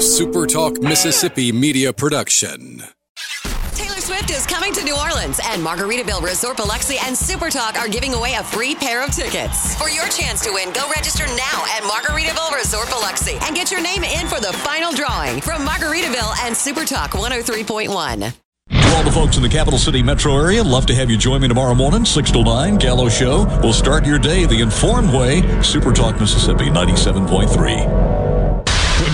a Super Talk Mississippi media production. Taylor Swift is coming to New Orleans, and Margaritaville Resort Biloxi and Super Talk are giving away a free pair of tickets. For your chance to win, go register now at Margaritaville Resort Biloxi and get your name in for the final drawing from Margaritaville and Super Talk 103.1. To all the folks in the capital city metro area, love to have you join me tomorrow morning, 6 to 9, Gallo Show. We'll start your day the informed way. Super Talk Mississippi 97.3.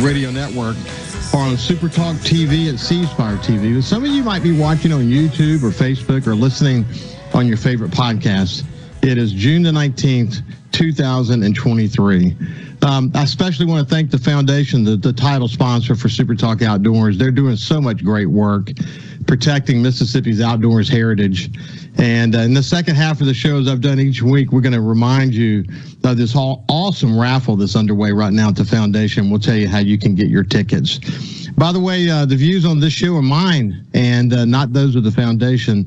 radio network or on Super Talk TV at C Spire TV. But some of you might be watching on YouTube or Facebook or listening on your favorite podcast. It is June the 19th, 2023. Um, I especially want to thank the foundation, the, the title sponsor for Super Talk Outdoors. They're doing so much great work protecting Mississippi's outdoors heritage. And uh, in the second half of the shows I've done each week, we're going to remind you of this all awesome raffle that's underway right now at the foundation. We'll tell you how you can get your tickets. By the way, uh, the views on this show are mine and uh, not those of the foundation.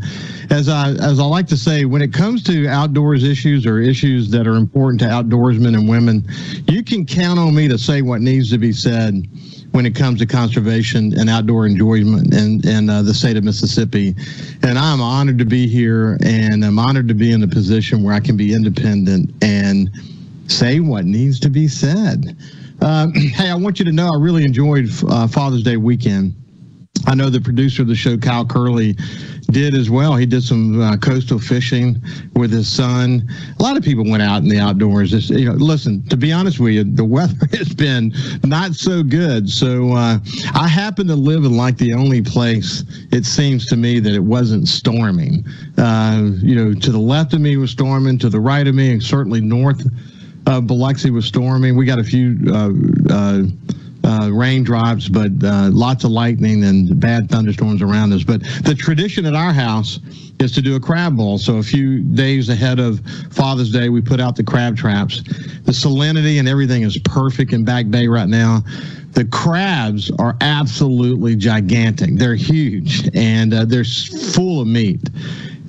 As I as I like to say, when it comes to outdoors issues or issues that are important to outdoorsmen and women, you can count on me to say what needs to be said when it comes to conservation and outdoor enjoyment in, in uh, the state of Mississippi. And I'm honored to be here and I'm honored to be in a position where I can be independent and say what needs to be said. Um, hey, I want you to know I really enjoyed uh, Father's Day weekend. I know the producer of the show, Kyle Curley, did as well. He did some uh, coastal fishing with his son. A lot of people went out in the outdoors. Just, you know, listen, to be honest with you, the weather has been not so good. So uh, I happen to live in like the only place it seems to me that it wasn't storming. Uh, you know, to the left of me was storming, to the right of me, and certainly north of Biloxi was storming. We got a few. Uh, raindrops, but uh, lots of lightning and bad thunderstorms around us. But the tradition at our house is to do a crab bowl. So a few days ahead of Father's Day, we put out the crab traps. The salinity and everything is perfect in Back Bay right now. The crabs are absolutely gigantic. They're huge and uh, they're full of meat.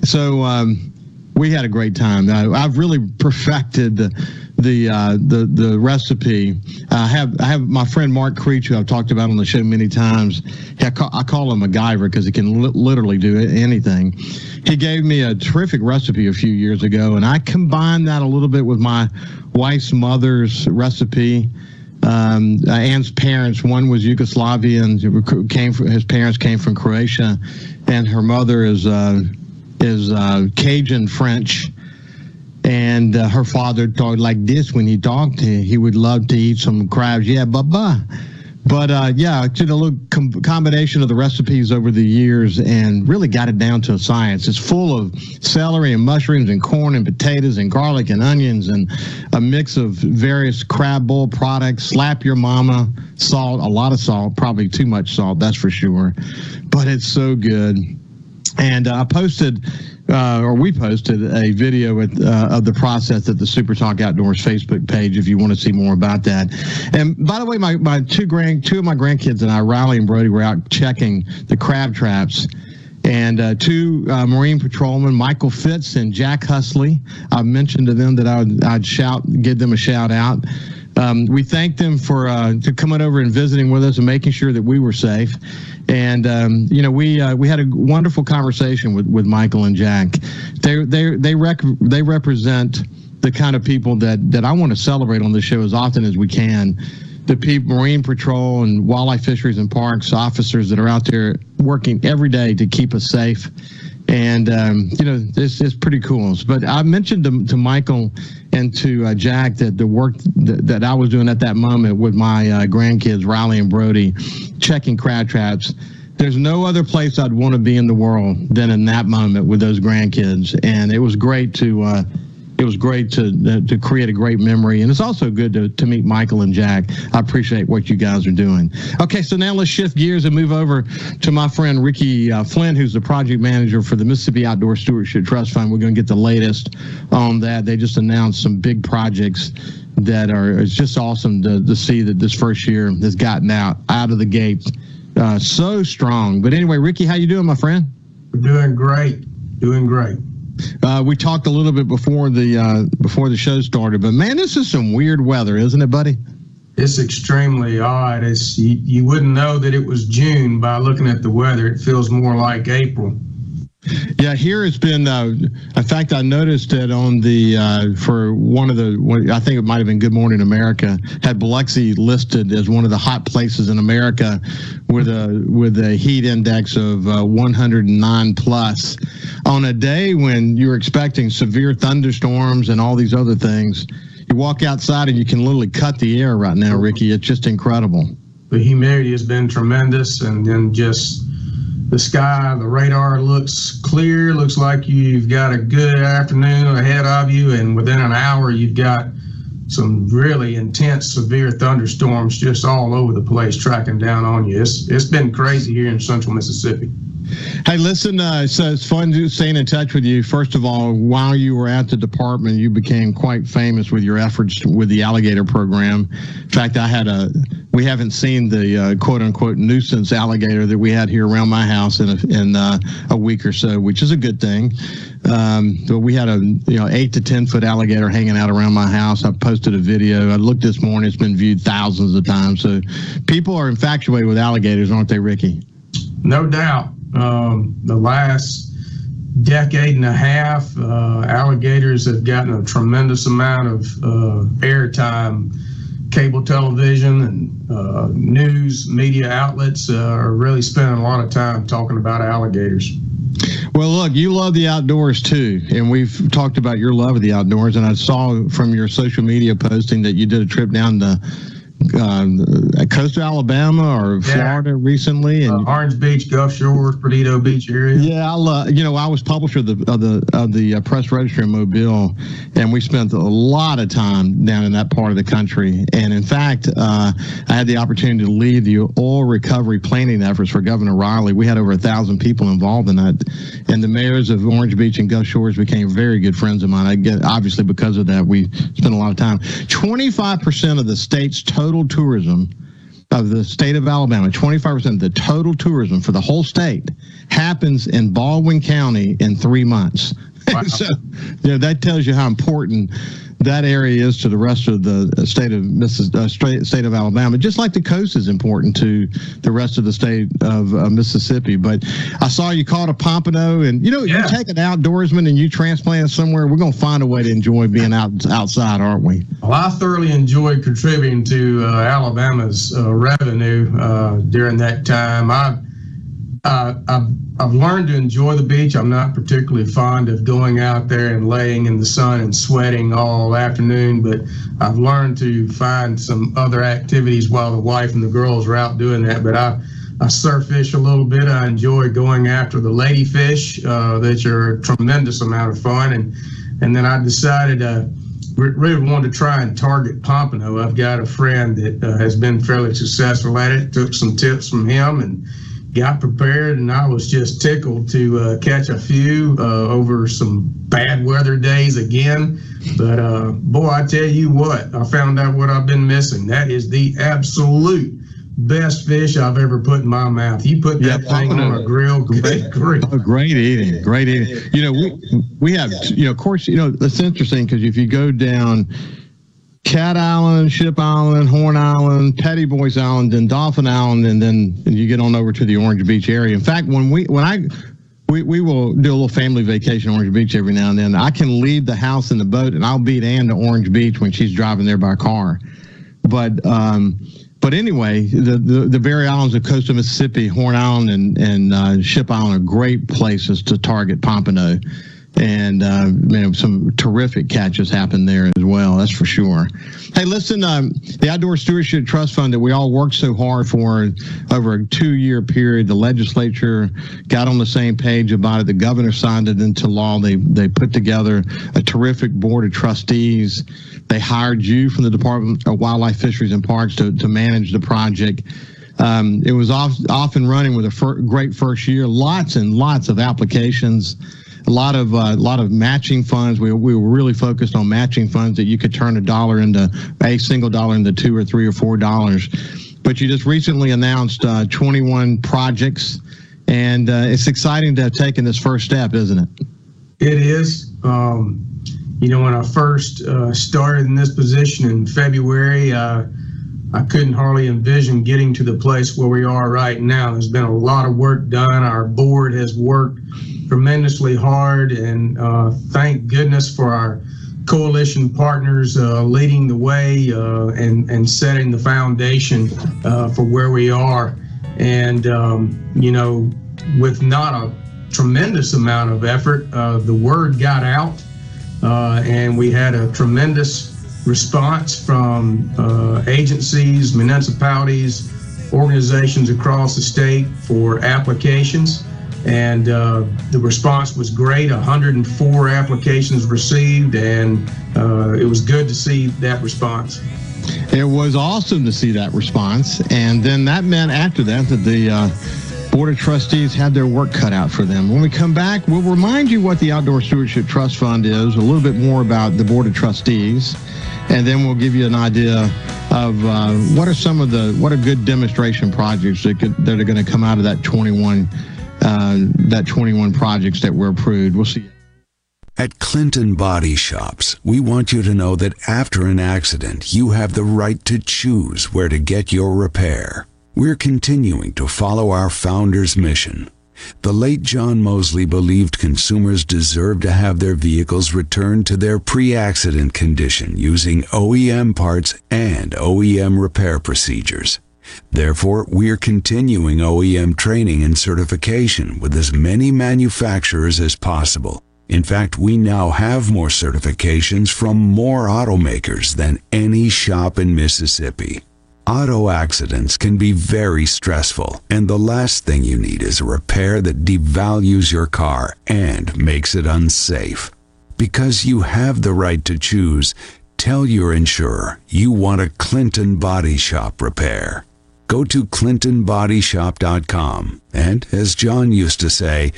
So um, we had a great time. I've really perfected the the uh, the the recipe. I have I have my friend Mark Creech, who I've talked about on the show many times. I call, I call him MacGyver because he can li- literally do anything. He gave me a terrific recipe a few years ago, and I combined that a little bit with my wife's mother's recipe. Um, Anne's parents, one was Yugoslavian, came from, his parents came from Croatia, and her mother is uh, is uh, Cajun French and uh, her father talked like this when he talked. He would love to eat some crabs. Yeah, baba. But uh, yeah, did a little com- combination of the recipes over the years and really got it down to a science. It's full of celery and mushrooms and corn and potatoes and garlic and onions and a mix of various crab bowl products. Slap your mama, salt, a lot of salt, probably too much salt, that's for sure. But it's so good. And uh, I posted uh, or we posted a video uh, of the process at the Super Talk Outdoors Facebook page if you want to see more about that. And by the way, my, my two grand two of my grandkids and I, Riley and Brody, were out checking the crab traps. And uh, two uh, Marine patrolmen, Michael Fitz and Jack Husley. I mentioned to them that I would, I'd shout, give them a shout out. Um, we thanked them for uh, to coming over and visiting with us and making sure that we were safe. And um, you know, we uh, we had a wonderful conversation with, with Michael and Jack. They they they rec- they represent the kind of people that that I want to celebrate on this show as often as we can. The people, Marine Patrol and Wildlife Fisheries and Parks officers that are out there working every day to keep us safe and um, you know this is pretty cool. But I mentioned to, to Michael and to uh, Jack that the work th- that I was doing at that moment with my uh, grandkids Riley and Brody, checking crab traps. there's no other place I'd want to be in the world than in that moment with those grandkids, and it was great to. Uh, it was great to to create a great memory, and it's also good to, to meet Michael and Jack. I appreciate what you guys are doing. Okay, so now let's shift gears and move over to my friend Ricky uh, Flynn, who's the project manager for the Mississippi Outdoor Stewardship Trust Fund. We're going to get the latest on that. They just announced some big projects that are it's just awesome to, to see that this first year has gotten out out of the gate uh, so strong. But anyway, Ricky, how you doing, my friend? Doing great, doing great. Uh, we talked a little bit before the uh, before the show started, but man, this is some weird weather, isn't it, buddy? It's extremely odd. It's you, you wouldn't know that it was June by looking at the weather. It feels more like April. Yeah, here it's been. Uh, in fact, I noticed that on the uh, for one of the, I think it might have been Good Morning America, had Biloxi listed as one of the hot places in America, with a with a heat index of uh, 109 plus, on a day when you're expecting severe thunderstorms and all these other things. You walk outside and you can literally cut the air right now, Ricky. It's just incredible. The humidity has been tremendous, and then just the sky, the radar looks clear, looks like you've got a good afternoon ahead of you, and within an hour, you've got some really intense, severe thunderstorms just all over the place tracking down on you. It's, it's been crazy here in central Mississippi. Hey, listen, uh, so it's fun staying in touch with you. First of all, while you were at the department, you became quite famous with your efforts with the alligator program. In fact, I had a, we haven't seen the uh, quote unquote nuisance alligator that we had here around my house in a, in uh, a week or so, which is a good thing. Um, but we had a you know eight to ten foot alligator hanging out around my house. I posted a video. I looked this morning; it's been viewed thousands of times. So people are infatuated with alligators, aren't they, Ricky? No doubt um, the last decade and a half, uh, alligators have gotten a tremendous amount of uh, airtime. Cable television and uh, news media outlets uh, are really spending a lot of time talking about alligators. Well, look, you love the outdoors too, and we've talked about your love of the outdoors. And I saw from your social media posting that you did a trip down to uh, coastal Alabama or Florida yeah. recently, and uh, Orange Beach, Gulf Shores, Perdido Beach area. Yeah, I love. You know, I was publisher of the of the of the uh, Press Register in Mobile, and we spent a lot of time down in that part of the country. And in fact, uh, I had the opportunity to lead the oil recovery planning efforts for Governor Riley. We had over a thousand people involved in that, and the mayors of Orange Beach and Gulf Shores became very good friends of mine. I get obviously because of that, we spent a lot of time. Twenty five percent of the state's total total tourism of the state of Alabama, 25% of the total tourism for the whole state happens in Baldwin County in three months. Wow. so, you know, that tells you how important that area is to the rest of the state of Mississippi, uh, state of Alabama, just like the coast is important to the rest of the state of uh, Mississippi. But I saw you caught a pompano, and you know, yeah. you take an outdoorsman and you transplant somewhere, we're going to find a way to enjoy being out outside, aren't we? Well, I thoroughly enjoyed contributing to uh, Alabama's uh, revenue uh, during that time. I I've, I've learned to enjoy the beach. I'm not particularly fond of going out there and laying in the sun and sweating all afternoon, but I've learned to find some other activities while the wife and the girls are out doing that. But I, I surf fish a little bit. I enjoy going after the ladyfish, uh, that are a tremendous amount of fun. And, and then I decided, uh, really wanted to try and target pompano. I've got a friend that uh, has been fairly successful at it. Took some tips from him and got prepared, and I was just tickled to uh, catch a few uh, over some bad weather days again. But uh, boy, I tell you what, I found out what I've been missing. That is the absolute best fish I've ever put in my mouth. You put that yeah, thing on a grill, great, great. Oh, great eating, great eating. You know, we we have, you know, of course, you know, that's interesting because if you go down Cat Island, Ship Island, Horn Island, Petit Bois Island, then Dauphin Island, and then you get on over to the Orange Beach area. In fact, when we when I we, we will do a little family vacation Orange Beach every now and then. I can leave the house in the boat and I'll beat Ann to Orange Beach when she's driving there by car. But um, but anyway, the, the, the very islands of coastal Mississippi, Horn Island and and uh, Ship Island are great places to target pompano and uh, some terrific catches happened there as well. That's for sure. Hey, listen, um, the Outdoor Stewardship Trust Fund that we all worked so hard for over a two-year period, the legislature got on the same page about it. The governor signed it into law. They they put together a terrific board of trustees. They hired you from the Department of Wildlife, Fisheries, and Parks to, to manage the project. Um, it was off, off and running with a fir- great first year. Lots and lots of applications a lot of uh, a lot of matching funds. We, we were really focused on matching funds that you could turn a dollar into a single dollar into two or three or four dollars. But you just recently announced uh, 21 projects, and uh, it's exciting to have taken this first step, isn't it? It is. Um, you know, when I first uh, started in this position in February, uh, I couldn't hardly envision getting to the place where we are right now. There's been a lot of work done. Our board has worked tremendously hard, and uh, thank goodness for our coalition partners uh, leading the way uh, and and setting the foundation uh, for where we are. And um, you know, with not a tremendous amount of effort, uh, the word got out, uh, and we had a tremendous response from agencies, municipalities, organizations across the state for applications and uh, the response was great 104 applications received and uh, it was good to see that response. It was awesome to see that response and then that meant after that that the uh, board of trustees had their work cut out for them. When we come back we'll remind you what the outdoor stewardship trust fund is a little bit more about the board of trustees and then we'll give you an idea of uh, what are some of the what are good demonstration projects that, could, that are going to come out of that 21 uh, Uh, that 21 projects that were approved. We'll see. At Clinton Body Shops, we want you to know that after an accident, you have the right to choose where to get your repair. We're continuing to follow our founder's mission. The late John Mosley believed consumers deserve to have their vehicles returned to their pre-accident condition using OEM parts and OEM repair procedures. Therefore, we're continuing OEM training and certification with as many manufacturers as possible. In fact, we now have more certifications from more automakers than any shop in Mississippi. Auto accidents can be very stressful, and the last thing you need is a repair that devalues your car and makes it unsafe. Because you have the right to choose, tell your insurer you want a Clinton Body Shop repair go to clintonbodyshop.com. And as John used to say,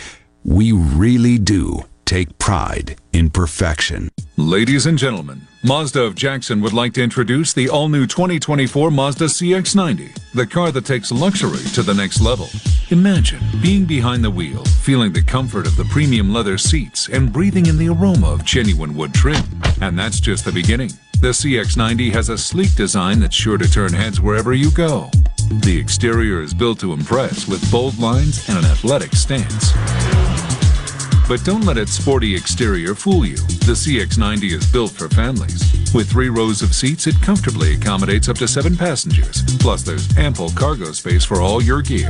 we really do take pride in perfection. Ladies and gentlemen, Mazda of Jackson would like to introduce the all-new 2024 Mazda CX-90, the car that takes luxury to the next level. Imagine being behind the wheel, feeling the comfort of the premium leather seats, and breathing in the aroma of genuine wood trim. And that's just the beginning. The CX-90 has a sleek design that's sure to turn heads wherever you go. The exterior is built to impress with bold lines and an athletic stance. But don't let its sporty exterior fool you. The CX90 is built for families. With three rows of seats, it comfortably accommodates up to seven passengers. Plus, there's ample cargo space for all your gear.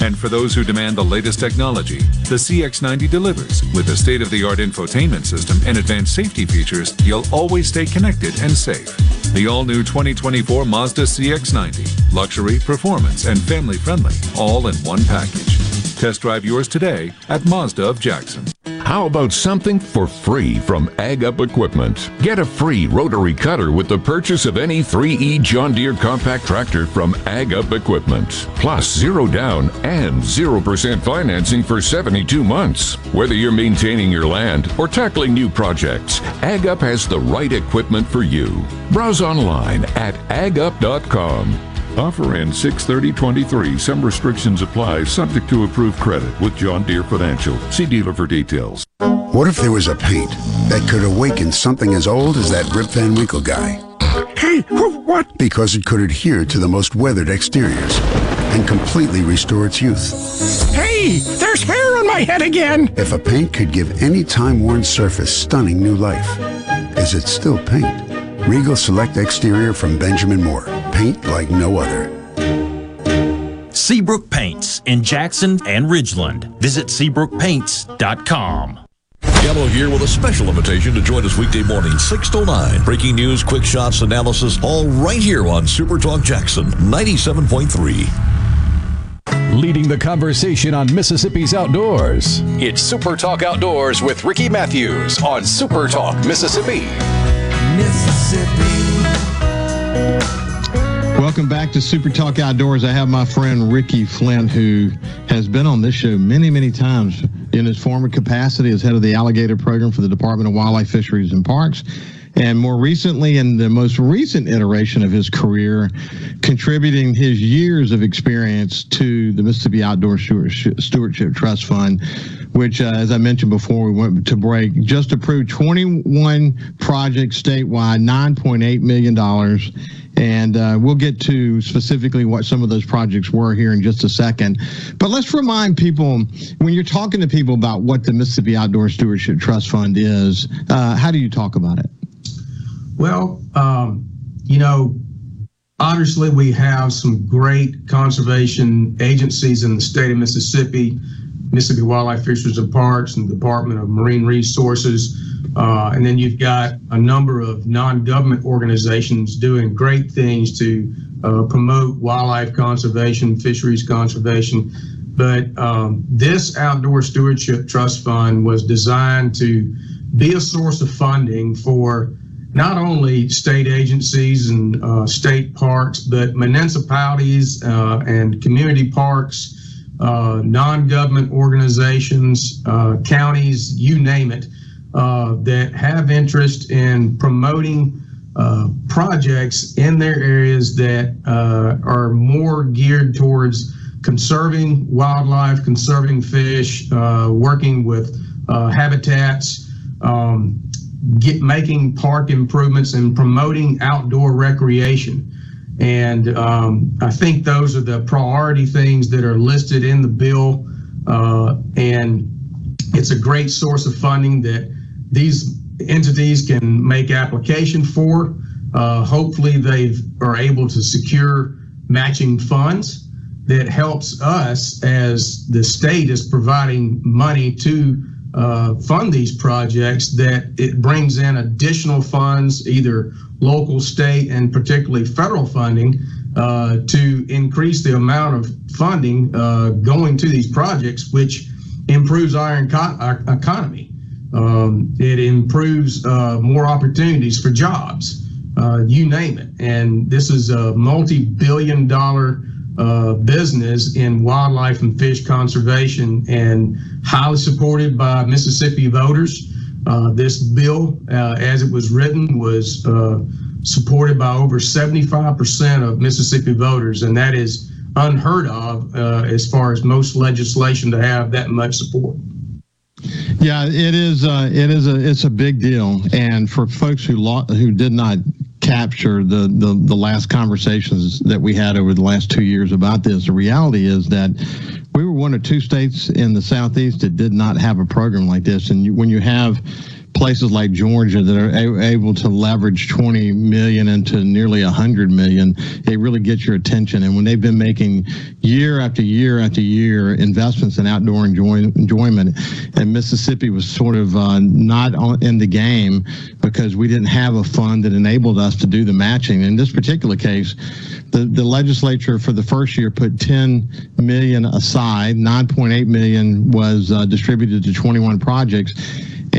And for those who demand the latest technology, the CX90 delivers. With a state-of-the-art infotainment system and advanced safety features, you'll always stay connected and safe. The all-new 2024 Mazda CX90. Luxury, performance, and family-friendly, all in one package. Test drive yours today at Mazda of Jackson. How about something for free from Ag Up Equipment? Get a free rotary cutter with the purchase of any 3E John Deere compact tractor from Ag Up Equipment. Plus zero down and 0% financing for 72 months. Whether you're maintaining your land or tackling new projects, Ag Up has the right equipment for you. Browse online at agup.com. Offer ends 63023. Some restrictions apply, subject to approved credit with John Deere Financial. See dealer for details. What if there was a paint that could awaken something as old as that Rip Van Winkle guy? Hey, who what? Because it could adhere to the most weathered exteriors and completely restore its youth. Hey, there's hair on my head again! If a paint could give any time-worn surface stunning new life, is it still paint? Regal Select Exterior from Benjamin Moore. Paint like no other. Seabrook Paints in Jackson and Ridgeland. Visit SeabrookPaints.com. Gallo here with a special invitation to join us weekday morning, 6 to 9. Breaking news, quick shots, analysis, all right here on Super Talk Jackson 97.3 leading the conversation on Mississippi's outdoors. It's Super Talk Outdoors with Ricky Mathews on Super Talk Mississippi. Mississippi. Welcome back to Super Talk Outdoors. I have my friend Ricky Flynn, who has been on this show many, many times in his former capacity as head of the alligator program for the Department of Wildlife, Fisheries, and Parks and more recently, in the most recent iteration of his career, contributing his years of experience to the Mississippi Outdoor Stewardship Trust Fund, which, uh, as I mentioned before, we went to break, just approved 21 projects statewide, $9.8 million. And uh, we'll get to specifically what some of those projects were here in just a second. But let's remind people when you're talking to people about what the Mississippi Outdoor Stewardship Trust Fund is, uh, how do you talk about it? Well, um, you know, obviously we have some great conservation agencies in the state of Mississippi, Mississippi Wildlife Fisheries and Parks and the Department of Marine Resources. Uh, and then you've got a number of non-government organizations doing great things to uh, promote wildlife conservation, fisheries conservation. But um, this Outdoor Stewardship Trust Fund was designed to be a source of funding for not only state agencies and uh, state parks, but municipalities uh, and community parks, uh, non government organizations, uh, counties, you name it, uh, that have interest in promoting uh, projects in their areas that are more geared towards conserving wildlife, conserving fish, working with habitats. Um, get making park improvements and promoting outdoor recreation. And um, I think those are the priority things that are listed in the bill. Uh, and it's a great source of funding that these entities can make application for. Uh, hopefully, they are able to secure matching funds that helps us as the state is providing money to uh, fund these projects that it brings in additional funds, either local, state, and particularly federal funding, uh, to increase the amount of funding uh, going to these projects, which improves our, our economy. Um, it improves uh, more opportunities for jobs, uh, you name it. And this is a multi billion dollar uh, business in wildlife and fish conservation and highly supported by Mississippi voters. Uh, this bill, uh, as it was written, was uh, supported by over 75% of Mississippi voters, and that is unheard of uh, as far as most legislation to have that much support. Yeah, it is. Uh, it is a. It's a big deal, and for folks who lo- who did not capture the, the the last conversations that we had over the last two years about this, the reality is that we were one of two states in the southeast that did not have a program like this, and you, when you have places like Georgia that are able to leverage 20 million into nearly 100 million, it really gets your attention. And when they've been making year after year after year investments in outdoor enjoy- enjoyment, and Mississippi was sort of uh, not on, in the game because we didn't have a fund that enabled us to do the matching. In this particular case, the, the legislature for the first year put 10 million aside. 9.8 million was uh, distributed to 21 projects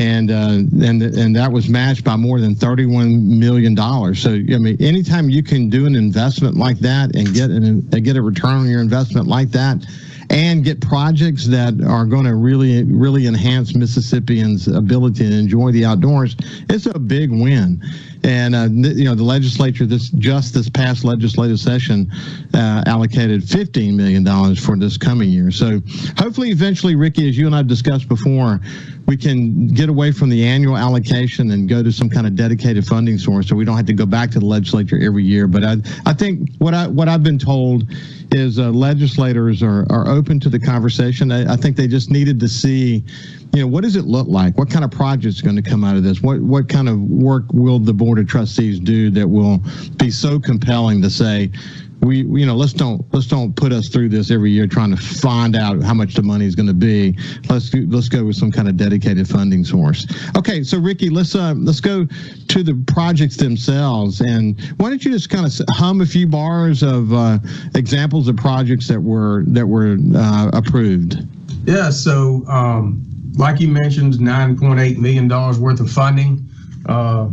and uh, and and that was matched by more than 31 million dollars. So I mean, anytime you can do an investment like that and get an get a return on your investment like that, and get projects that are going to really really enhance Mississippians' ability to enjoy the outdoors, it's a big win. And uh, you know, the legislature this just this past legislative session uh, allocated 15 million dollars for this coming year. So hopefully, eventually, Ricky, as you and I've discussed before, we can get away from the annual allocation and go to some kind of dedicated funding source, so we don't have to go back to the legislature every year. But I, I think what I what I've been told is uh, legislators are, are open to the conversation. I, I, think they just needed to see, you know, what does it look like? What kind of projects are going to come out of this? What what kind of work will the board of trustees do that will be so compelling to say, we you know let's don't let's don't put us through this every year trying to find out how much the money is going to be. Let's let's go with some kind of dedicated funding source. Okay, so Ricky, let's uh, let's go to the projects themselves, and why don't you just kind of hum a few bars of uh, examples of projects that were that were uh, approved? Yeah, so um, like you mentioned, nine point eight million dollars worth of funding, uh,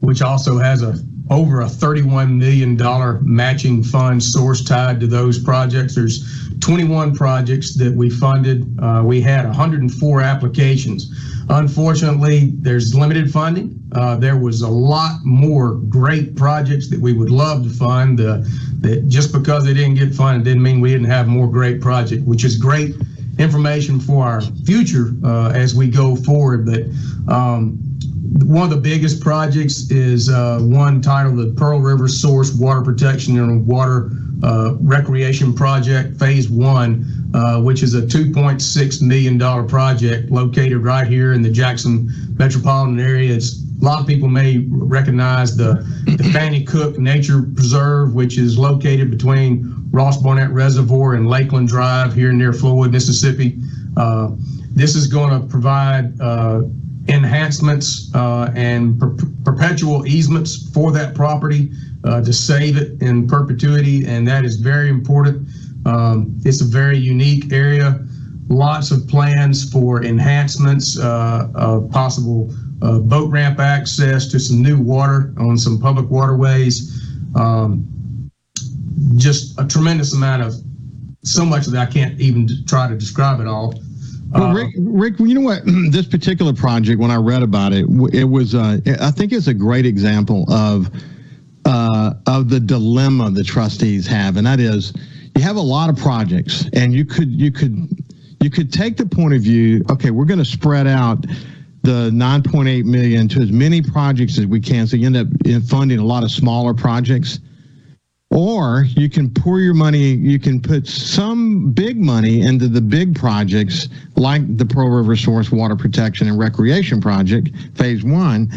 which also has a over a $31 million matching fund source tied to those projects. There's 21 projects that we funded. Uh, we had 104 applications. Unfortunately, there's limited funding. Uh, there was a lot more great projects that we would love to fund. Uh, that just because they didn't get funded didn't mean we didn't have more great projects, which is great information for our future uh, as we go forward. But um, one of the biggest projects is uh, one titled the Pearl River Source Water Protection and Water uh, Recreation Project Phase One, uh, which is a $2.6 million project located right here in the Jackson metropolitan area. It's, a lot of people may recognize the, the Fannye Cook Nature Preserve, which is located between Ross Barnett Reservoir and Lakeland Drive here near Flowood, Mississippi. Uh, this is going to provide uh, enhancements uh, and per- perpetual easements for that property uh, to save it in perpetuity, and that is very important. Um, it's a very unique area. Lots of plans for enhancements, uh, possible uh, boat ramp access to some new water on some public waterways. Um, just a tremendous amount of so much that I can't even try to describe it all. Well, uh, Rick, Rick, you know what? this particular project, when I read about it, it was, uh, I think it's a great example of, uh, of the dilemma the trustees have. And that is you have a lot of projects and you could, you could, you could take the point of view, okay, we're going to spread out the 9.8 million to as many projects as we can. So you end up funding a lot of smaller projects or you can pour your money, you can put some big money into the big projects like the Pearl River Source Water Protection and Recreation Project, phase one,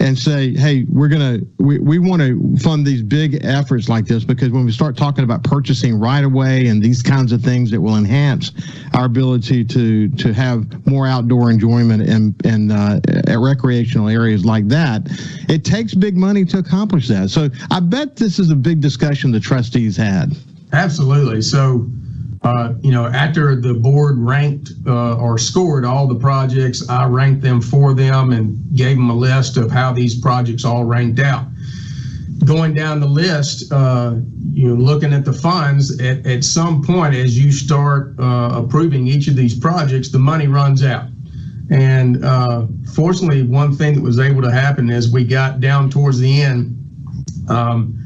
and say, hey, we're going to, we, we want to fund these big efforts like this because when we start talking about purchasing right away and these kinds of things that will enhance our ability to, to have more outdoor enjoyment and, and uh, at recreational areas like that, it takes big money to accomplish that. So I bet this is a big discussion the trustees had. Absolutely. So, uh, you know, after the board ranked uh, or scored all the projects, I ranked them for them and gave them a list of how these projects all ranked out. Going down the list, uh, you know, looking at the funds, at, at some point as you start uh, approving each of these projects, the money runs out. And uh, fortunately, one thing that was able to happen is we got down towards the end. Um,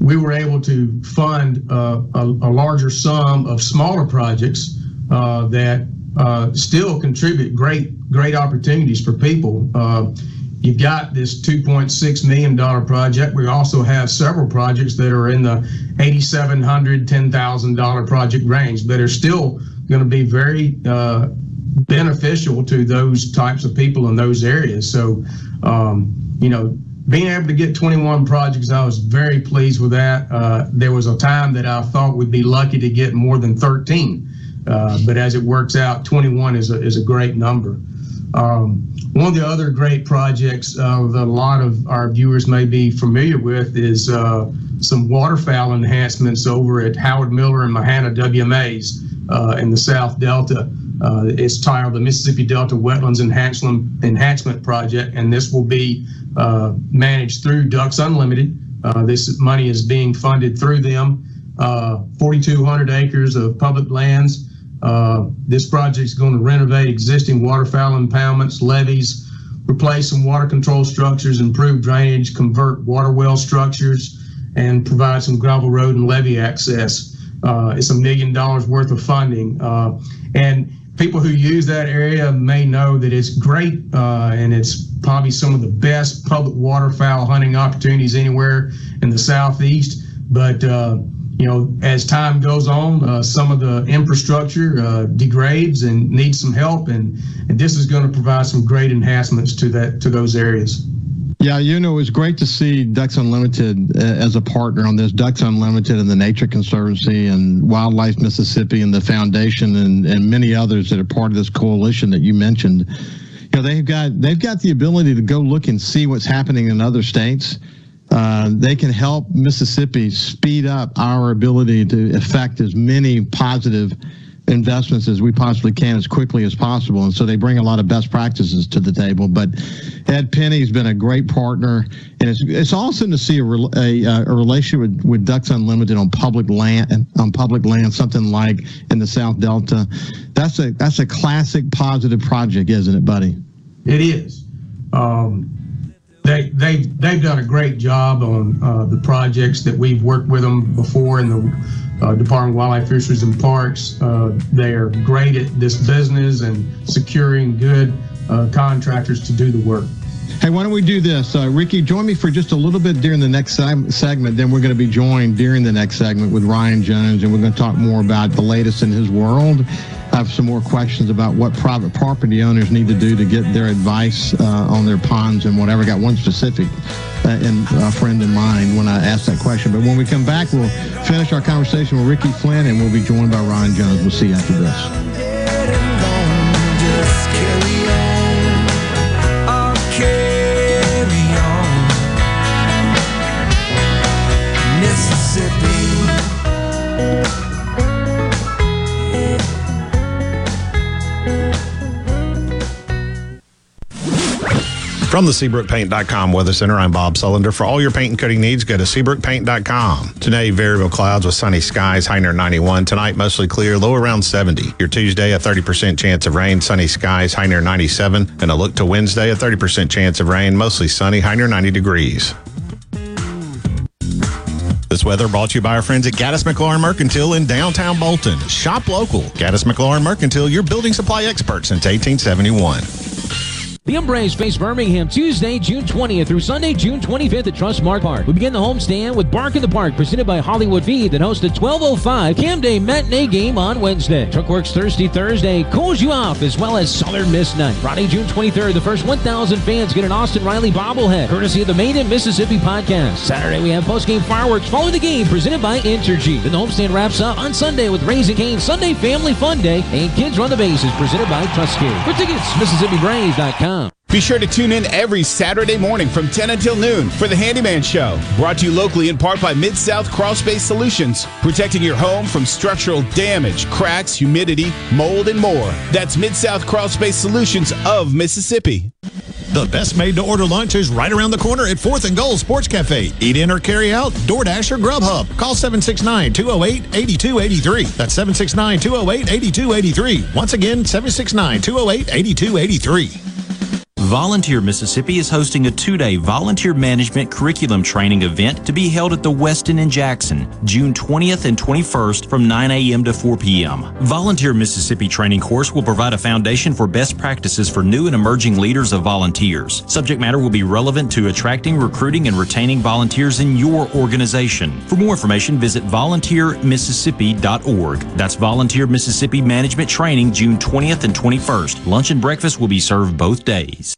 we were able to fund uh, a, a, larger sum of smaller projects uh, that uh, still contribute great great opportunities for people. Uh, you've got this 2.6 million dollar project. We also have several projects that are in the 8,700 $10,000 project range that are still going to be very uh, beneficial to those types of people in those areas. So, um, you know, being able to get 21 projects, I was very pleased with that. Uh, there was a time that I thought we'd be lucky to get more than 13, uh, but as it works out, 21 is a, is a great number. Um, one of the other great projects uh, that a lot of our viewers may be familiar with is uh, some waterfowl enhancements over at Howard Miller and Mahannah WMAs uh, in the South Delta. Uh, it's titled the Mississippi Delta Wetlands Enhancement, Enhancement Project, and this will be uh, managed through Ducks Unlimited. Uh, this money is being funded through them. Uh, 4,200 acres of public lands. Uh, this project is going to renovate existing waterfowl impoundments, levees, replace some water control structures, improve drainage, convert water well structures, and provide some gravel road and levee access. Uh, it's a million dollars worth of funding. and people who use that area may know that it's great uh, and it's probably some of the best public waterfowl hunting opportunities anywhere in the southeast. But uh, you know, as time goes on, uh, some of the infrastructure uh, degrades and needs some help, and, and this is going to provide some great enhancements to that to those areas. Yeah, you know, it was great to see Ducks Unlimited uh, as a partner on this. Ducks Unlimited and the Nature Conservancy and Wildlife Mississippi and the Foundation and, and many others that are part of this coalition that you mentioned. You know, they've got they've got the ability to go look and see what's happening in other states. Uh, they can help Mississippi speed up our ability to affect as many positive investments as we possibly can as quickly as possible. And so they bring a lot of best practices to the table. But Ed Penny's been a great partner, and it's it's awesome to see a, a, a relationship with, with Ducks Unlimited on public land on public land, something like in the South Delta. That's a that's a classic positive project, isn't it, buddy? It is. Um, they they they've done a great job on uh, the projects that we've worked with them before in the uh, Department of Wildlife, Fisheries, and Parks. Uh, they are great at this business and securing good uh, contractors to do the work. Hey, why don't we do this? Uh, Ricky, join me for just a little bit during the next se- segment. Then we're going to be joined during the next segment with Ryan Jones, and we're going to talk more about the latest in his world. I have some more questions about what private property owners need to do to get their advice uh, on their ponds and whatever. Got one specific uh, in, uh, friend in mind when I asked that question. But when we come back, we'll finish our conversation with Ricky Flynn, and we'll be joined by Ryan Jones. We'll see you after this. From the SeabrookPaint.com Weather Center, I'm Bob Sullender. For all your paint and coating needs, go to SeabrookPaint.com. Today, variable clouds with sunny skies, high near 91. Tonight, mostly clear, low around 70. Your Tuesday, a 30% chance of rain, sunny skies, high near 97. And a look to Wednesday, a 30% chance of rain, mostly sunny, high near 90 degrees. This weather brought to you by our friends at Gaddis McLaurin Mercantile in downtown Bolton. Shop local. Gaddis McLaurin Mercantile, your building supply expert since 1871. The M-Braves face Birmingham Tuesday, June 20th through Sunday, June 25th at Trustmark Park. We begin the homestand with Bark in the Park, presented by Hollywood Feed, that hosts the 1205 Cam Day matinee game on Wednesday. Truckworks Thirsty Thursday cools you off, as well as Southern Miss Night. Friday, June 23rd, the first 1,000 fans get an Austin Riley bobblehead, courtesy of the Made in Mississippi podcast. Saturday, we have post-game fireworks following the game, presented by Entergy. Then the homestand wraps up on Sunday with Raising Cane Sunday Family Fun Day and Kids Run the Bases, presented by Tusky. For tickets, MississippiBraves.com. Be sure to tune in every Saturday morning from 10 until noon for the Handyman Show. Brought to you locally in part by Mid South Crawl Space Solutions, protecting your home from structural damage, cracks, humidity, mold, and more. That's Mid South Crawl Space Solutions of Mississippi. The best made to order lunch is right around the corner at 4th and Gold Sports Cafe. Eat in or carry out, DoorDash or Grubhub. Call 769 208 8283. That's 769 208 8283. Once again, 769 208 8283. Volunteer Mississippi is hosting a two day volunteer management curriculum training event to be held at the Westin in Jackson, June 20th and 21st from 9 a.m. to 4 p.m. Volunteer Mississippi training course will provide a foundation for best practices for new and emerging leaders of volunteers. Subject matter will be relevant to attracting, recruiting, and retaining volunteers in your organization. For more information, visit volunteermississippi.org. That's Volunteer Mississippi Management Training, June 20th and 21st. Lunch and breakfast will be served both days.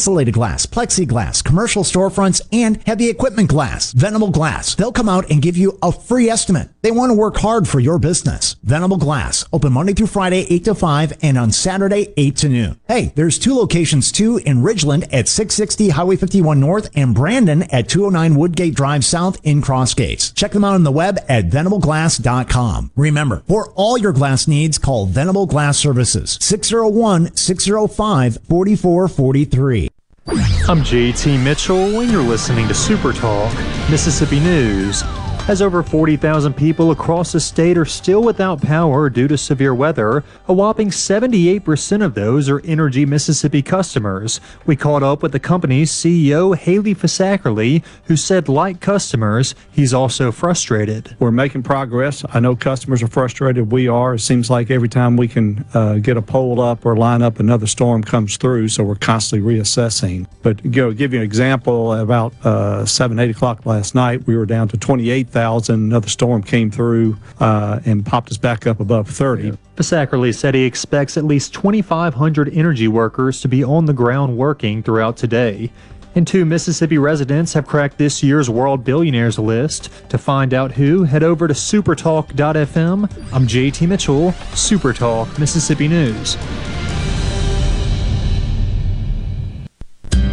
insulated glass, plexiglass, commercial storefronts, and heavy equipment glass. Venable Glass. They'll come out and give you a free estimate. They want to work hard for your business. Venable Glass. Open Monday through Friday, 8 to 5, and on Saturday, 8 to noon. Hey, there's two locations too in Ridgeland at 660 Highway 51 North and Brandon at 209 Woodgate Drive South in Crossgates. Check them out on the web at venableglass.com. Remember, for all your glass needs, call Venable Glass Services 601 605 4443. I'm JT Mitchell, and you're listening to Super Talk Mississippi News. As over 40,000 people across the state are still without power due to severe weather, a whopping 78% of those are Entergy Mississippi customers. We caught up with the company's CEO, Haley Fisackerly, who said, like customers, he's also frustrated. We're making progress. I know customers are frustrated. We are. It seems like every time we can uh, get a pole up or line up, another storm comes through, so we're constantly reassessing. But you know, give you an example, about uh, 7, 8 o'clock last night, we were down to 28,000. Another storm came through uh, and popped us back up above 30. Fisackerly said he expects at least 2,500 energy workers to be on the ground working throughout today. And two Mississippi residents have cracked this year's World Billionaires list. To find out who, head over to supertalk.fm. I'm JT Mitchell, Supertalk Mississippi News.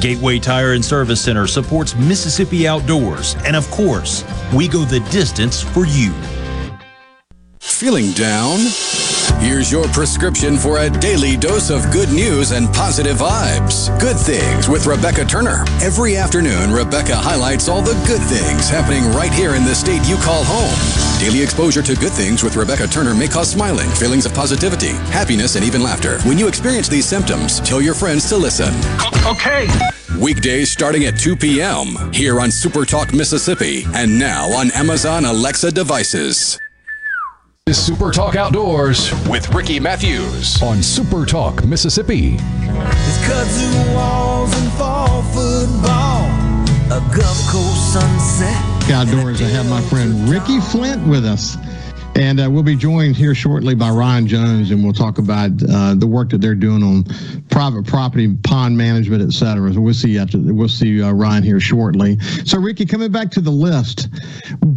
Gateway Tire and Service Center supports Mississippi outdoors, and of course, we go the distance for you. Feeling down? Here's your prescription for a daily dose of good news and positive vibes. Good Things with Rebecca Turner. Every afternoon, Rebecca highlights all the good things happening right here in the state you call home. Daily exposure to good things with Rebecca Turner may cause smiling, feelings of positivity, happiness, and even laughter. When you experience these symptoms, tell your friends to listen. Okay. Weekdays starting at 2 p.m. here on Super Talk Mississippi and now on Amazon Alexa devices. This is Super Talk Outdoors with Ricky Mathews on Super Talk Mississippi. It's kudzu walls and fall football, a Gulf Coast sunset. Outdoors, I have my friend Ricky Flynn with us. And uh, we'll be joined here shortly by Ryan Jones, and we'll talk about uh, the work that they're doing on private property, pond management, et cetera. So we'll see after we'll see uh, Ryan here shortly. So Ricky, coming back to the list,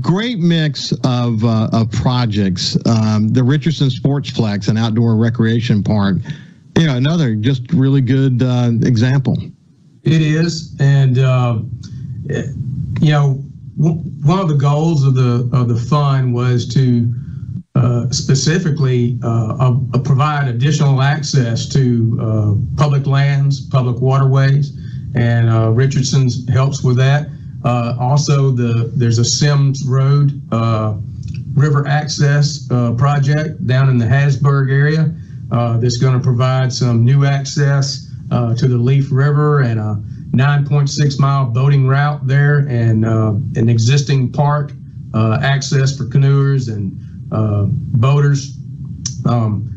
great mix of uh, of projects. Um, the Richardson Sportsplex, an outdoor recreation park. You know, another just really good uh, example. It is, and uh, you know, one of the goals of the of the fund was to uh, specifically uh, uh, provide additional access to uh, public lands, public waterways, and uh, Richardson's helps with that. also, the there's a Sims Road river access project down in the Hattiesburg area that's going to provide some new access to the Leaf River and a 9.6 mile boating route there, and an existing park access for canoers and uh, boaters. Um,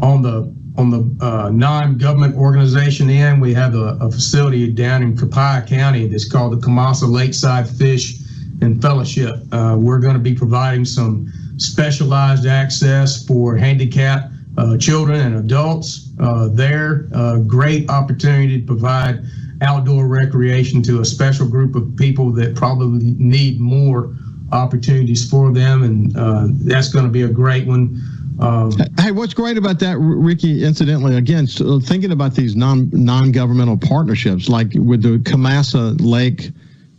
on the on the uh, non-government organization end, we have a, a, facility down in Copiah County that's called the Kamassa Lakeside Fish and Fellowship. Uh, we're going to be providing some specialized access for handicapped uh, children and adults uh, there. Uh, great opportunity to provide outdoor recreation to a special group of people that probably need more opportunities for them, and uh, that's going to be a great one. Um, hey, what's great about that, Ricky? Incidentally, again, so thinking about these non non governmental partnerships, like with the Kamassa Lake.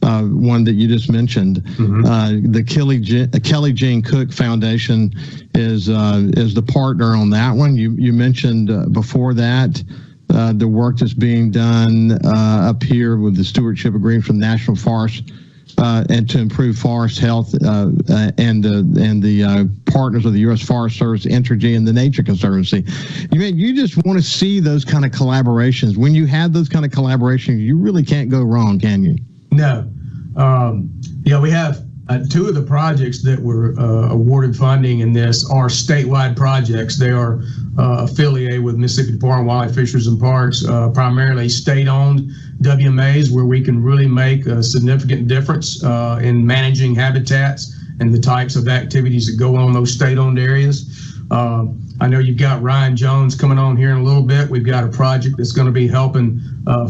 Uh, one that you just mentioned, mm-hmm. uh, the Kelly Gene, Kelly Gene Cook Foundation is uh, is the partner on that one. You you mentioned uh, before that uh, the work that's being done uh, up here with the stewardship agreement from National Forest uh, and to improve forest health uh, uh, and and the uh, partners of the U.S. Forest Service, Entergy, and the Nature Conservancy. You mean you just want to see those kind of collaborations. When you have those kind of collaborations, you really can't go wrong, can you? No. Um, yeah, we have uh, two of the projects that were uh, awarded funding in this are statewide projects. They are uh, affiliated with Mississippi Department of Wildlife, Fisheries, and Parks, uh, primarily state-owned WMAs, where we can really make a significant difference uh, in managing habitats and the types of activities that go on those state-owned areas. Uh, I know you've got Ryan Jones coming on here in a little bit. We've got a project that's going to be helping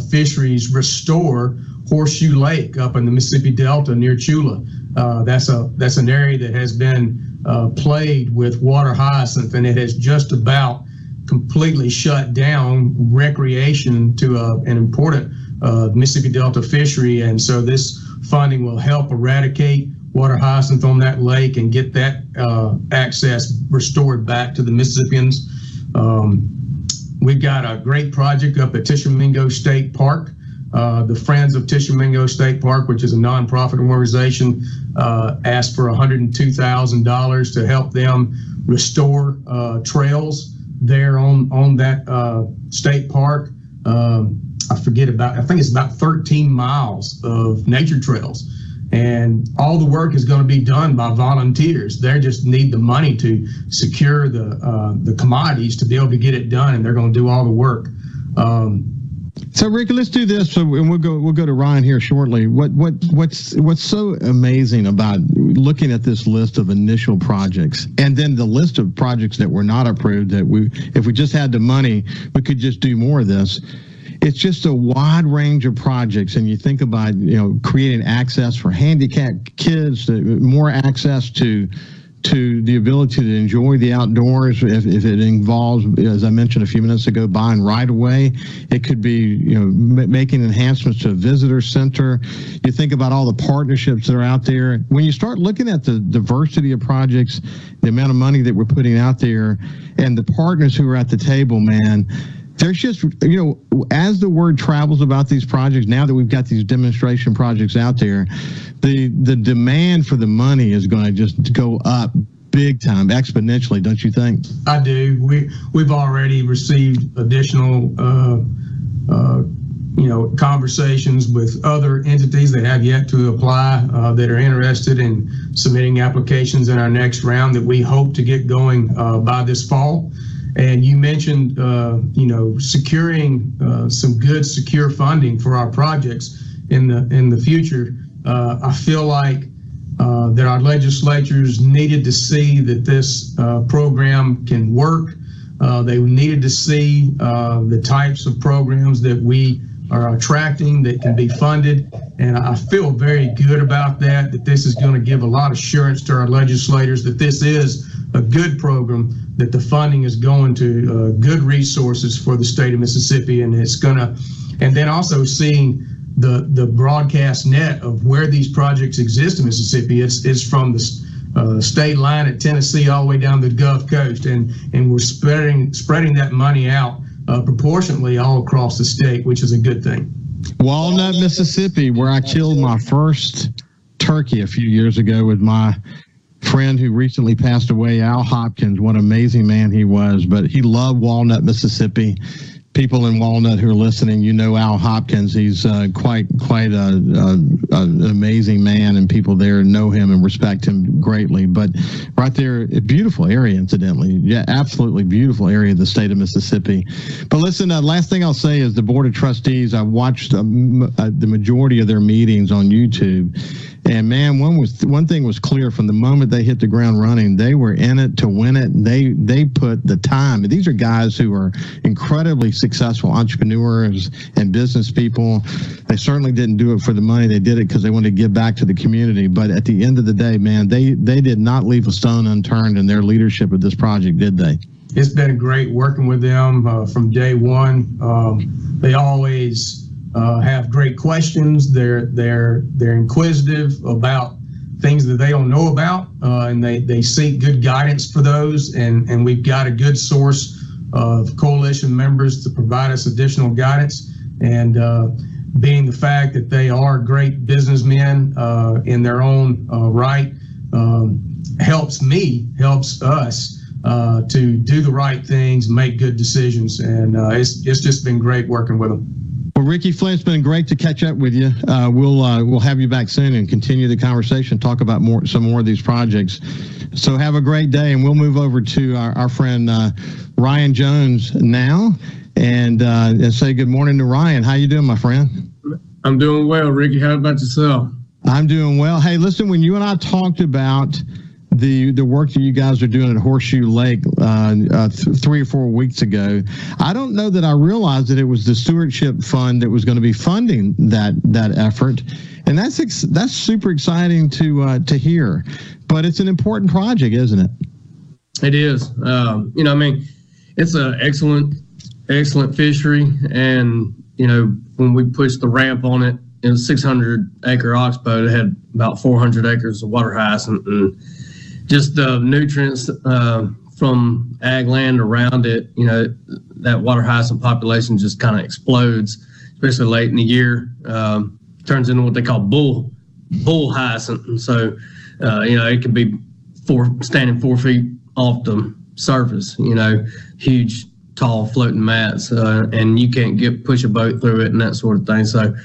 fisheries restore Horseshoe Lake up in the Mississippi Delta near Tchula. Uh, that's a that's an area that has been uh, played with water hyacinth, and it has just about completely shut down recreation to a, an important uh, Mississippi Delta fishery. And so this funding will help eradicate water hyacinth on that lake and get that uh, access restored back to the Mississippians. Um, we've got a great project up at Tishomingo State Park. Uh, the Friends of Tishomingo State Park, which is a nonprofit organization, uh, asked for $102,000 to help them restore uh, trails there on on that uh, state park. Um, I forget about. I think it's about 13 miles of nature trails, and all the work is going to be done by volunteers. They just need the money to secure the uh, the commodities to be able to get it done, and they're going to do all the work. Um, so Rick, let's do this. So and we'll go we'll go to Ryan here shortly. What what what's what's so amazing about looking at this list of initial projects and then the list of projects that were not approved that we if we just had the money, we could just do more of this. It's just a wide range of projects, and you think about you know creating access for handicapped kids, more access to to the ability to enjoy the outdoors if, if it involves as i mentioned a few minutes ago buying right away. It could be you know m- making enhancements to a visitor center. You think about all the partnerships that are out there. When you start looking at the diversity of projects the amount of money that we're putting out there and the partners who are at the table man there's just you know as the word travels about these projects now that we've got these demonstration projects out there the the demand for the money is going to just go up big time exponentially don't you think? I do. We we've already received additional uh, uh, you know conversations with other entities that have yet to apply uh, that are interested in submitting applications in our next round that we hope to get going uh, by this fall and you mentioned, uh, you know, securing uh, some good, secure funding for our projects in the in the future. Uh, I feel like uh, that our legislatures needed to see that this uh, program can work. Uh, they needed to see the types of programs that we are attracting that can be funded. And I feel very good about that, that this is going to give a lot of assurance to our legislators that this is a good program, that the funding is going to uh, good resources for the state of Mississippi. And it's going to, and then also seeing the, the broadcast net of where these projects exist in Mississippi. It's, it's from the uh, state line at Tennessee all the way down the Gulf Coast. And, and we're spreading, spreading that money out uh, proportionately all across the state, which is a good thing. Walnut, Mississippi, where I killed my first turkey a few years ago with my friend who recently passed away, Al Hopkins. What an amazing man he was. But he loved Walnut, Mississippi people in Walnut who are listening, you know Al Hopkins. He's uh, quite quite a, a, an amazing man, and people there know him and respect him greatly. But right there, a beautiful area, incidentally. Yeah, absolutely beautiful area of the state of Mississippi. But listen, uh, last thing I'll say is the board of trustees. I watched um, uh, the majority of their meetings on YouTube and man, one was one thing was clear from the moment they hit the ground running, they were in it to win it. They they put the time. These are guys who are incredibly successful entrepreneurs and business people. They certainly didn't do it for the money. They did it because they wanted to give back to the community. But at the end of the day, man, they they did not leave a stone unturned in their leadership of this project, did they? It's been great working with them uh, from day one. Um, they always uh, have great questions. They're they're they're inquisitive about things that they don't know about, uh, and they they seek good guidance for those. And and we've got a good source of coalition members to provide us additional guidance. And uh, being the fact that they are great businessmen uh, in their own uh, right um, helps me, helps us. Uh, to do the right things, make good decisions, and it's it's just been great working with them. Well, Ricky Flynn, it's been great to catch up with you. Uh, we'll uh, we'll have you back soon and continue the conversation, talk about more some more of these projects. So have a great day, and we'll move over to our, our friend uh, Ryan Jones now, and uh, and say good morning to Ryan. How you doing, my friend? I'm doing well, Ricky. How about yourself? I'm doing well. Hey, listen, when you and I talked about the the work that you guys are doing at Horseshoe Lake uh, uh, th- three or four weeks ago. I don't know that I realized that it was the stewardship fund that was going to be funding that that effort, and that's ex- that's super exciting to uh, to hear. But it's an important project, isn't it? It is. Um, you know, I mean, it's an excellent excellent fishery, and you know, when we pushed the ramp on it. It was 600 acre oxbow. It had about 400 acres of water hyacinth, and just the nutrients uh, from ag land around it, you know, that water hyacinth population just kind of explodes, especially late in the year. Um, turns into what they call bull bull hyacinth, and so uh, you know it can be four standing four feet off the surface. You know, huge, tall, floating mats, uh, and you can't get push a boat through it and that sort of thing. So.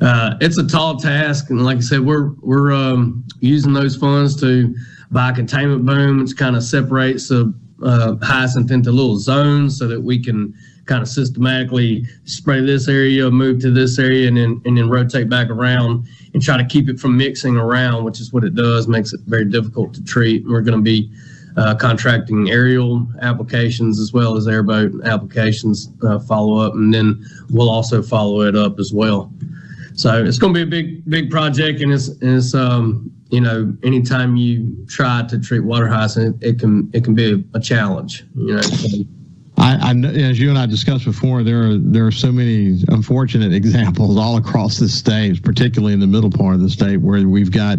Uh, it's a tall task, and like I said, we're we're um, using those funds to by containment boom, which kind of separates the uh, hyacinth into little zones so that we can kind of systematically spray this area, move to this area, and then and then rotate back around and try to keep it from mixing around, which is what it does, makes it very difficult to treat. We're going to be uh, contracting aerial applications as well as airboat applications uh, follow up, and then we'll also follow it up as well. So it's going to be a big, big project, and it's, it's um, you know, anytime you try to treat water hyacinth, it, can it can be a, a challenge. You know. I, I, as you and I discussed before, there are there are so many unfortunate examples all across the state, particularly in the middle part of the state, where we've got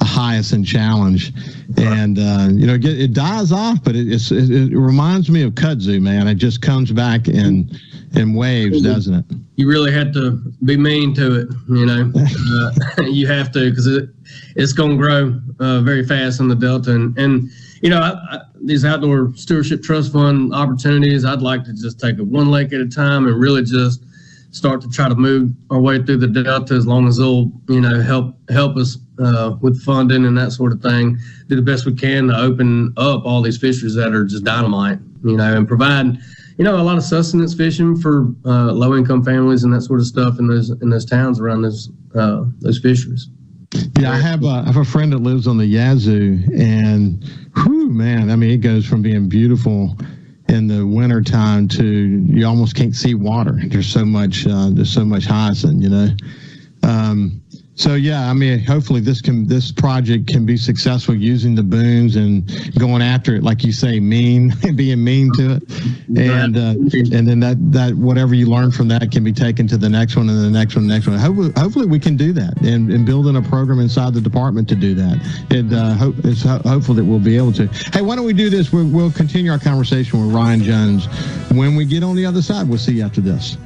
a hyacinth challenge, and uh, you know it, it, dies off, but it, it, it reminds me of kudzu, man. It just comes back in in waves, doesn't it? You really have to be mean to it, you know. uh, you have to because it it's going to grow uh, very fast in the Delta. And, and you know, I, I, these outdoor stewardship trust fund opportunities, I'd like to just take it one lake at a time and really just start to try to move our way through the Delta as long as they'll, you know, help help us uh, with funding and that sort of thing. Do the best we can to open up all these fisheries that are just dynamite, you know, and provide you know, a lot of sustenance fishing for uh, low income families and that sort of stuff in those in those towns around those uh, those fisheries. Yeah, I have a, I have a friend that lives on the Yazoo, and whew, man, I mean, it goes from being beautiful in the wintertime to you almost can't see water. There's so much, uh, there's so much hyacinth, you know. Um, so yeah, I mean, hopefully this can this project can be successful using the booms and going after it, like you say, mean, being mean to it, and uh, and then that that whatever you learn from that can be taken to the next one and the next one, and the next one. Hopefully, hopefully we can do that and, and building a program inside the department to do that. And uh, hope it's ho- hopeful that we'll be able to. Hey, why don't we do this? We'll, we'll continue our conversation with Ryan Jones when we get on the other side. We'll see you after this.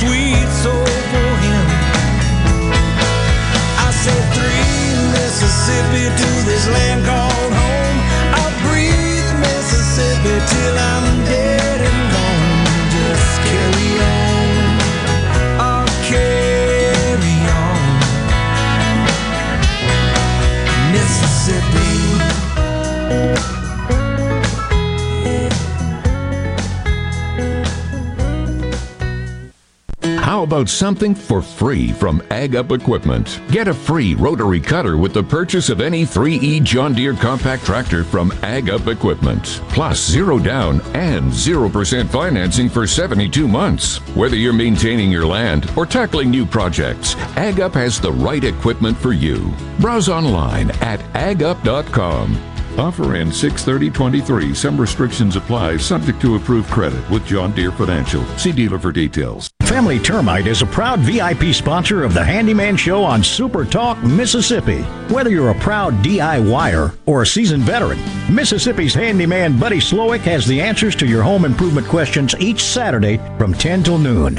Sweet soulful hymn. I said three Mississippi to this land called home. I'll breathe Mississippi till I'm dead How about something for free from Ag Up Equipment? Get a free rotary cutter with the purchase of any 3E John Deere compact tractor from Ag Up Equipment. Plus zero down and 0% financing for 72 months. Whether you're maintaining your land or tackling new projects, Ag Up has the right equipment for you. Browse online at agup.com. Offer ends 63023. Some restrictions apply, subject to approved credit with John Deere Financial. See dealer for details. Family Termite is a proud VIP sponsor of the Handyman Show on Super Talk, Mississippi. Whether you're a proud DIYer or a seasoned veteran, Mississippi's handyman Buddy Slowick has the answers to your home improvement questions each Saturday from 10 till noon.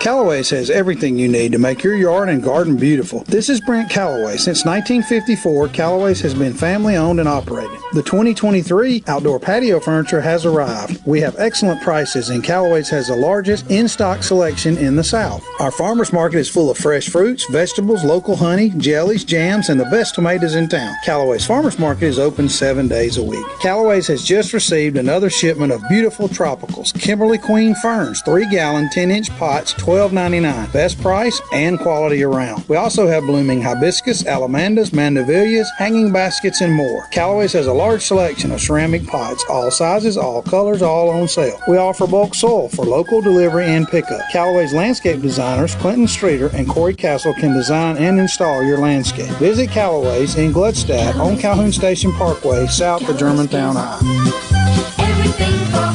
Callaway's has everything you need to make your yard and garden beautiful. This is Brent Callaway. Since 1954, Callaway's has been family owned and operated. The 2023 outdoor patio furniture has arrived. We have excellent prices, and Callaway's has the largest in stock selection in the South. Our farmers market is full of fresh fruits, vegetables, local honey, jellies, jams, and the best tomatoes in town. Callaway's Farmers Market is open seven days a week. Callaway's has just received another shipment of beautiful tropicals, Kimberly Queen ferns, 3 gallon, 10 inch pots, $12.99. Best price and quality around. We also have blooming hibiscus, allamandas, mandevillas, hanging baskets, and more. Callaway's has a large selection of ceramic pots, all sizes, all colors, all on sale. We offer bulk soil for local delivery and pickup. Callaway's landscape designers, Clinton Streeter and Corey Castle, can design and install your landscape. Visit Callaway's in Gluckstadt on Calhoun Station Parkway, south of Germantown High.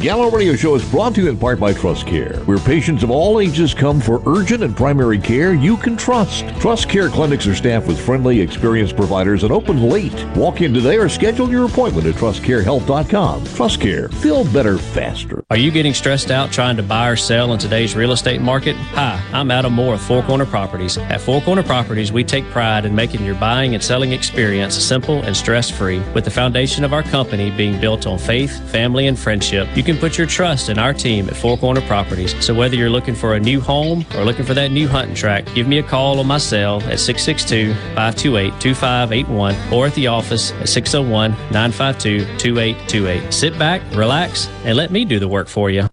Gallo Radio Show is brought to you in part by Trust Care, where patients of all ages come for urgent and primary care you can trust. Trust Care clinics are staffed with friendly, experienced providers and open late. Walk in today or schedule your appointment at trustcarehealth.com. Trust Care, feel better faster. Are you getting stressed out trying to buy or sell in today's real estate market? Hi, I'm Adam Moore with Four Corner Properties. At Four Corner Properties, we take pride in making your buying and selling experience simple and stress free, with the foundation of our company being built on faith, family, and friendship. You can put your trust in our team at Four Corner Properties. So whether you're looking for a new home or looking for that new hunting track, give me a call on my cell at 662 528 2581 or at the office at 601 952 2828. Sit back, relax, and let me do the work for you.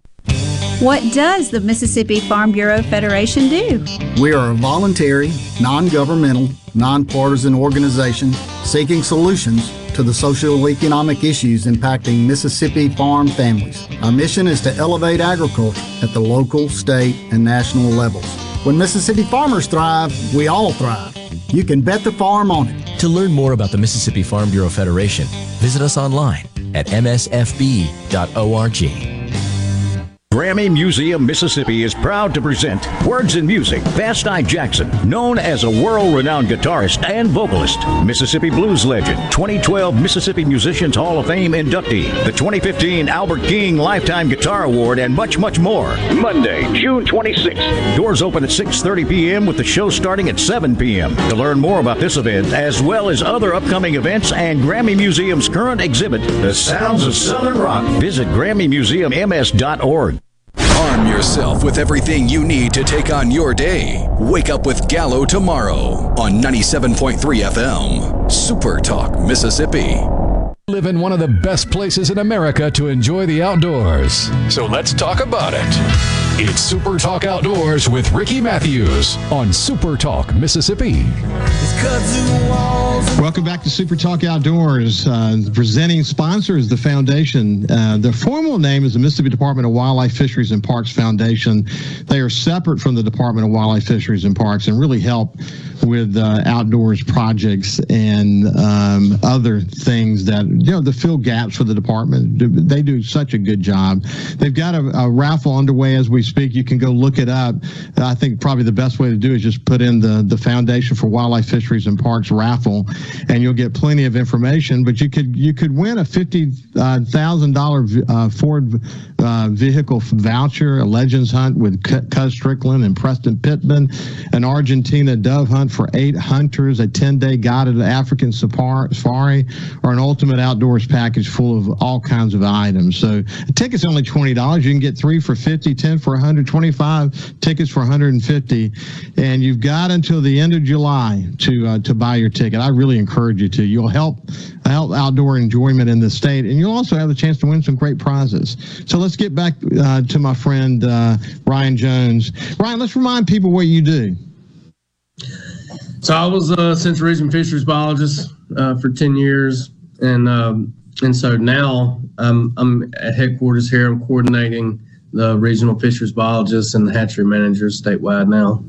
What does the Mississippi Farm Bureau Federation do? We are a voluntary, non governmental, nonpartisan organization seeking solutions to the social economic issues impacting Mississippi farm families. Our mission is to elevate agriculture at the local, state, and national levels. When Mississippi farmers thrive, we all thrive. You can bet the farm on it. To learn more about the Mississippi Farm Bureau Federation, visit us online at msfb.org. Grammy Museum, Mississippi is proud to present Words in Music, Vasti Jackson, known as a world renowned guitarist and vocalist, Mississippi blues legend, 2012 Mississippi Musicians Hall of Fame inductee, the 2015 Albert King Lifetime Guitar Award, and much, much more. Monday, June 26th. Doors open at 6.30 p.m. with the show starting at 7 p.m. To learn more about this event, as well as other upcoming events and Grammy Museum's current exhibit, The Sounds of Southern Rock, visit GrammyMuseumMS.org. Arm yourself with everything you need to take on your day. Wake up with Gallo tomorrow on 97.3 FM. Super Talk, Mississippi. Live in one of the best places in America to enjoy the outdoors. So let's talk about it. It's Super Talk Outdoors with Ricky Mathews on Super Talk, Mississippi. Welcome back to Super Talk Outdoors. Uh, presenting sponsor is the foundation. Uh, the formal name is the Mississippi Department of Wildlife, Fisheries, and Parks Foundation. They are separate from the Department of Wildlife, Fisheries, and Parks and really help with uh, outdoors projects and um, other things that, you know, to fill gaps for the department. They do such a good job. They've got a, a raffle underway as we speak. You can go look it up. I think probably the best way to do is just put in the, the Foundation for Wildlife, Fisheries, and Parks raffle, and you'll get plenty of information. But you could you could win a fifty thousand dollar uh, Ford uh, vehicle voucher, a Legends hunt with Cuz Strickland and Preston Pittman, an Argentina dove hunt for eight hunters, a ten day guided African safari, or an ultimate outdoors package full of all kinds of items. So ticket's only twenty dollars. You can get three for 50, 10 for 125, tickets for 150, and you've got until the end of July to uh, to buy your ticket. I really encourage you to. You'll help help outdoor enjoyment in the state, and you'll also have the chance to win some great prizes. So let's get back uh, to my friend uh, Ryan Jones. Ryan, let's remind people what you do. So I was a Central Region fisheries biologist uh, for 10 years. And um, and so now um, I'm at headquarters here. I'm coordinating the regional fisheries biologists and the hatchery managers statewide now.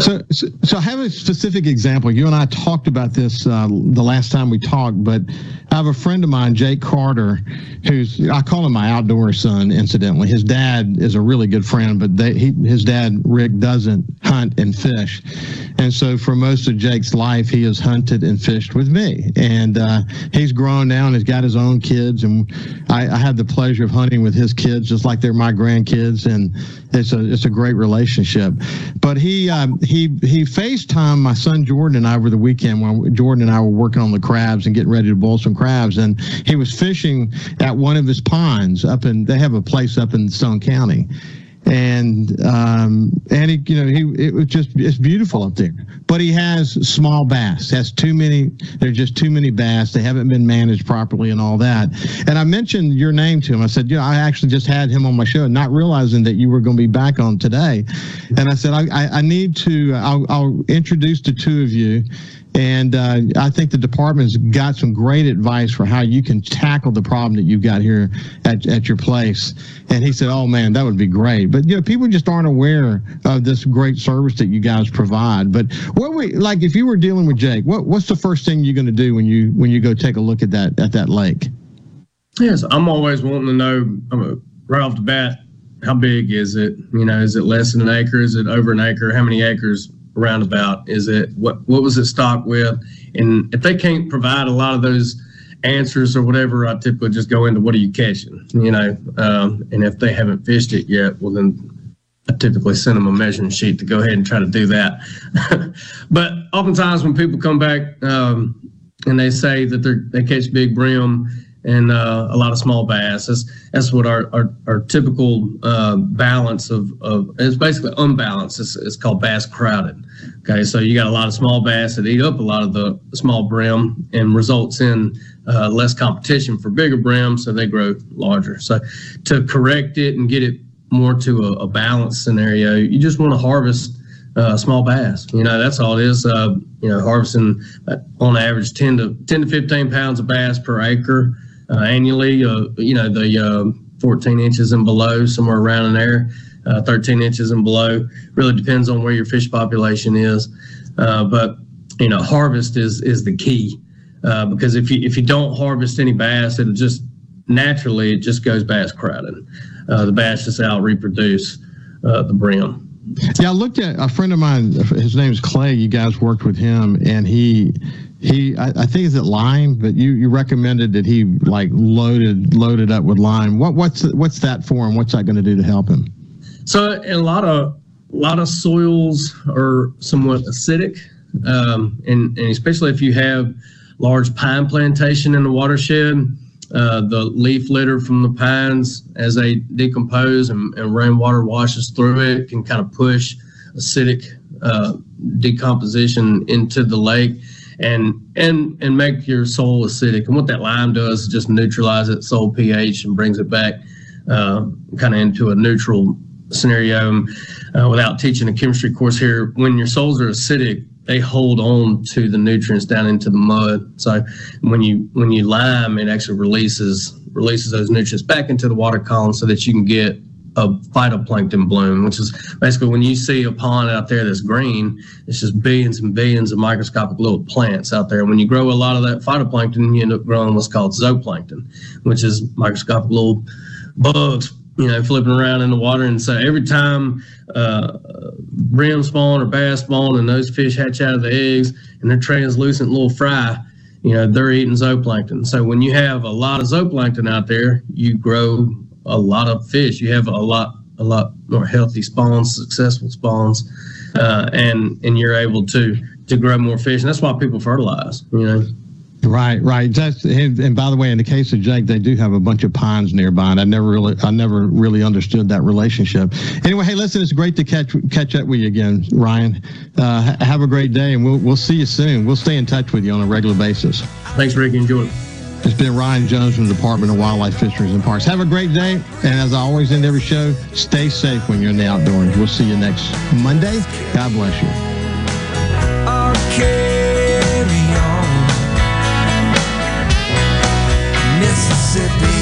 So, so, so I have a specific example. You and I talked about this uh, the last time we talked, but I have a friend of mine, Jake Carter, who's I call him my outdoor son. Incidentally, his dad is a really good friend, but they, he, his dad Rick doesn't hunt and fish, and so for most of Jake's life, he has hunted and fished with me. And uh, he's grown now and he's got his own kids, and I, I had the pleasure of hunting with his kids, just like they're my grandkids, and it's a it's a great relationship. But he um, he he FaceTime my son Jordan and I over the weekend when Jordan and I were working on the crabs and getting ready to boil some crabs, and he was fishing at one of his ponds up in. They have a place up in Stone County, and um, and he, you know, he it was just it's beautiful up there. But he has small bass. Has too many. There's just too many bass. They haven't been managed properly and all that. And I mentioned your name to him. I said, you know, I actually just had him on my show, not realizing that you were going to be back on today. And I said, I, I, I need to. I'll, I'll introduce the two of you. And uh, I think the department's got some great advice for how you can tackle the problem that you've got here at, at your place. And he said, "Oh man, that would be great." But you know, people just aren't aware of this great service that you guys provide. But what we like, if you were dealing with Jake, what what's the first thing you're going to do when you when you go take a look at that at that lake? Yes, I'm always wanting to know right off the bat how big is it? You know, is it less than an acre? Is it over an acre? How many acres roundabout? Is it what what was it stocked with? And if they can't provide a lot of those answers or whatever, I typically just go into what are you catching? You know, um, and if they haven't fished it yet, well then I typically send them a measuring sheet to go ahead and try to do that. but oftentimes when people come back um, and they say that they they catch big brim and uh, a lot of small bass. That's that's what our our, our typical uh, balance of of it's basically unbalanced. It's, it's called bass crowded. Okay, so you got a lot of small bass that eat up a lot of the small brim and results in uh, less competition for bigger brim, so they grow larger. So to correct it and get it more to a, a balanced scenario, you just want to harvest uh, small bass. You know, that's all it is. Uh, you know, harvesting uh, on average 10 to 10 to 15 pounds of bass per acre Uh, annually. Uh, you know, the uh, 14 inches and below, somewhere around in there, uh, 13 inches and below. Really depends on where your fish population is. Uh, but you know, harvest is is the key because if you if you don't harvest any bass, it'll just naturally it just goes bass crowded. the bass just out reproduce the brim. Yeah, I looked at a friend of mine. His name is Clay. You guys worked with him, and he he I, I, think is it lime, but you you recommended that he like loaded loaded up with lime. What what's what's that for, and what's that going to do to help him? So a lot of a lot of soils are somewhat acidic, um, and and especially if you have large pine plantation in the watershed. Uh, the leaf litter from the pines as they decompose and, and rainwater washes through it can kind of push acidic uh, decomposition into the lake and and and make your soil acidic. And what that lime does is just neutralize its soil pH and brings it back uh, kind of into a neutral scenario. Uh, without teaching a chemistry course here, when your soils are acidic, they hold on to the nutrients down into the mud. So when you when you lime, it actually releases releases those nutrients back into the water column so that you can get a phytoplankton bloom, which is basically when you see a pond out there that's green, it's just billions and billions of microscopic little plants out there. And When you grow a lot of that phytoplankton, you end up growing what's called zooplankton, which is microscopic little bugs you know, flipping around in the water. And so every time uh, brim spawn or bass spawn and those fish hatch out of the eggs and they're translucent little fry, you know, they're eating zooplankton. So when you have a lot of zooplankton out there, you grow a lot of fish. You have a lot, a lot more healthy spawns, successful spawns, uh, and and you're able to to grow more fish. And that's why people fertilize. You know. Right, right. That's and by the way, in the case of Jake, they do have a bunch of pines nearby, and I never really, I never really understood that relationship. Anyway, hey, listen, it's great to catch catch up with you again, Ryan. Uh, have a great day, and we'll we'll see you soon. We'll stay in touch with you on a regular basis. Thanks, Ricky. Enjoy. It's been Ryan Jones from the Department of Wildlife, Fisheries, and Parks. Have a great day, and as I always end every show, stay safe when you're in the outdoors. We'll see you next Monday. God bless you. carry on. Mississippi.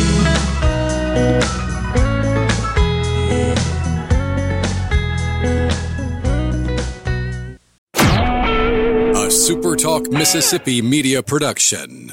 A SuperTalk Mississippi media production.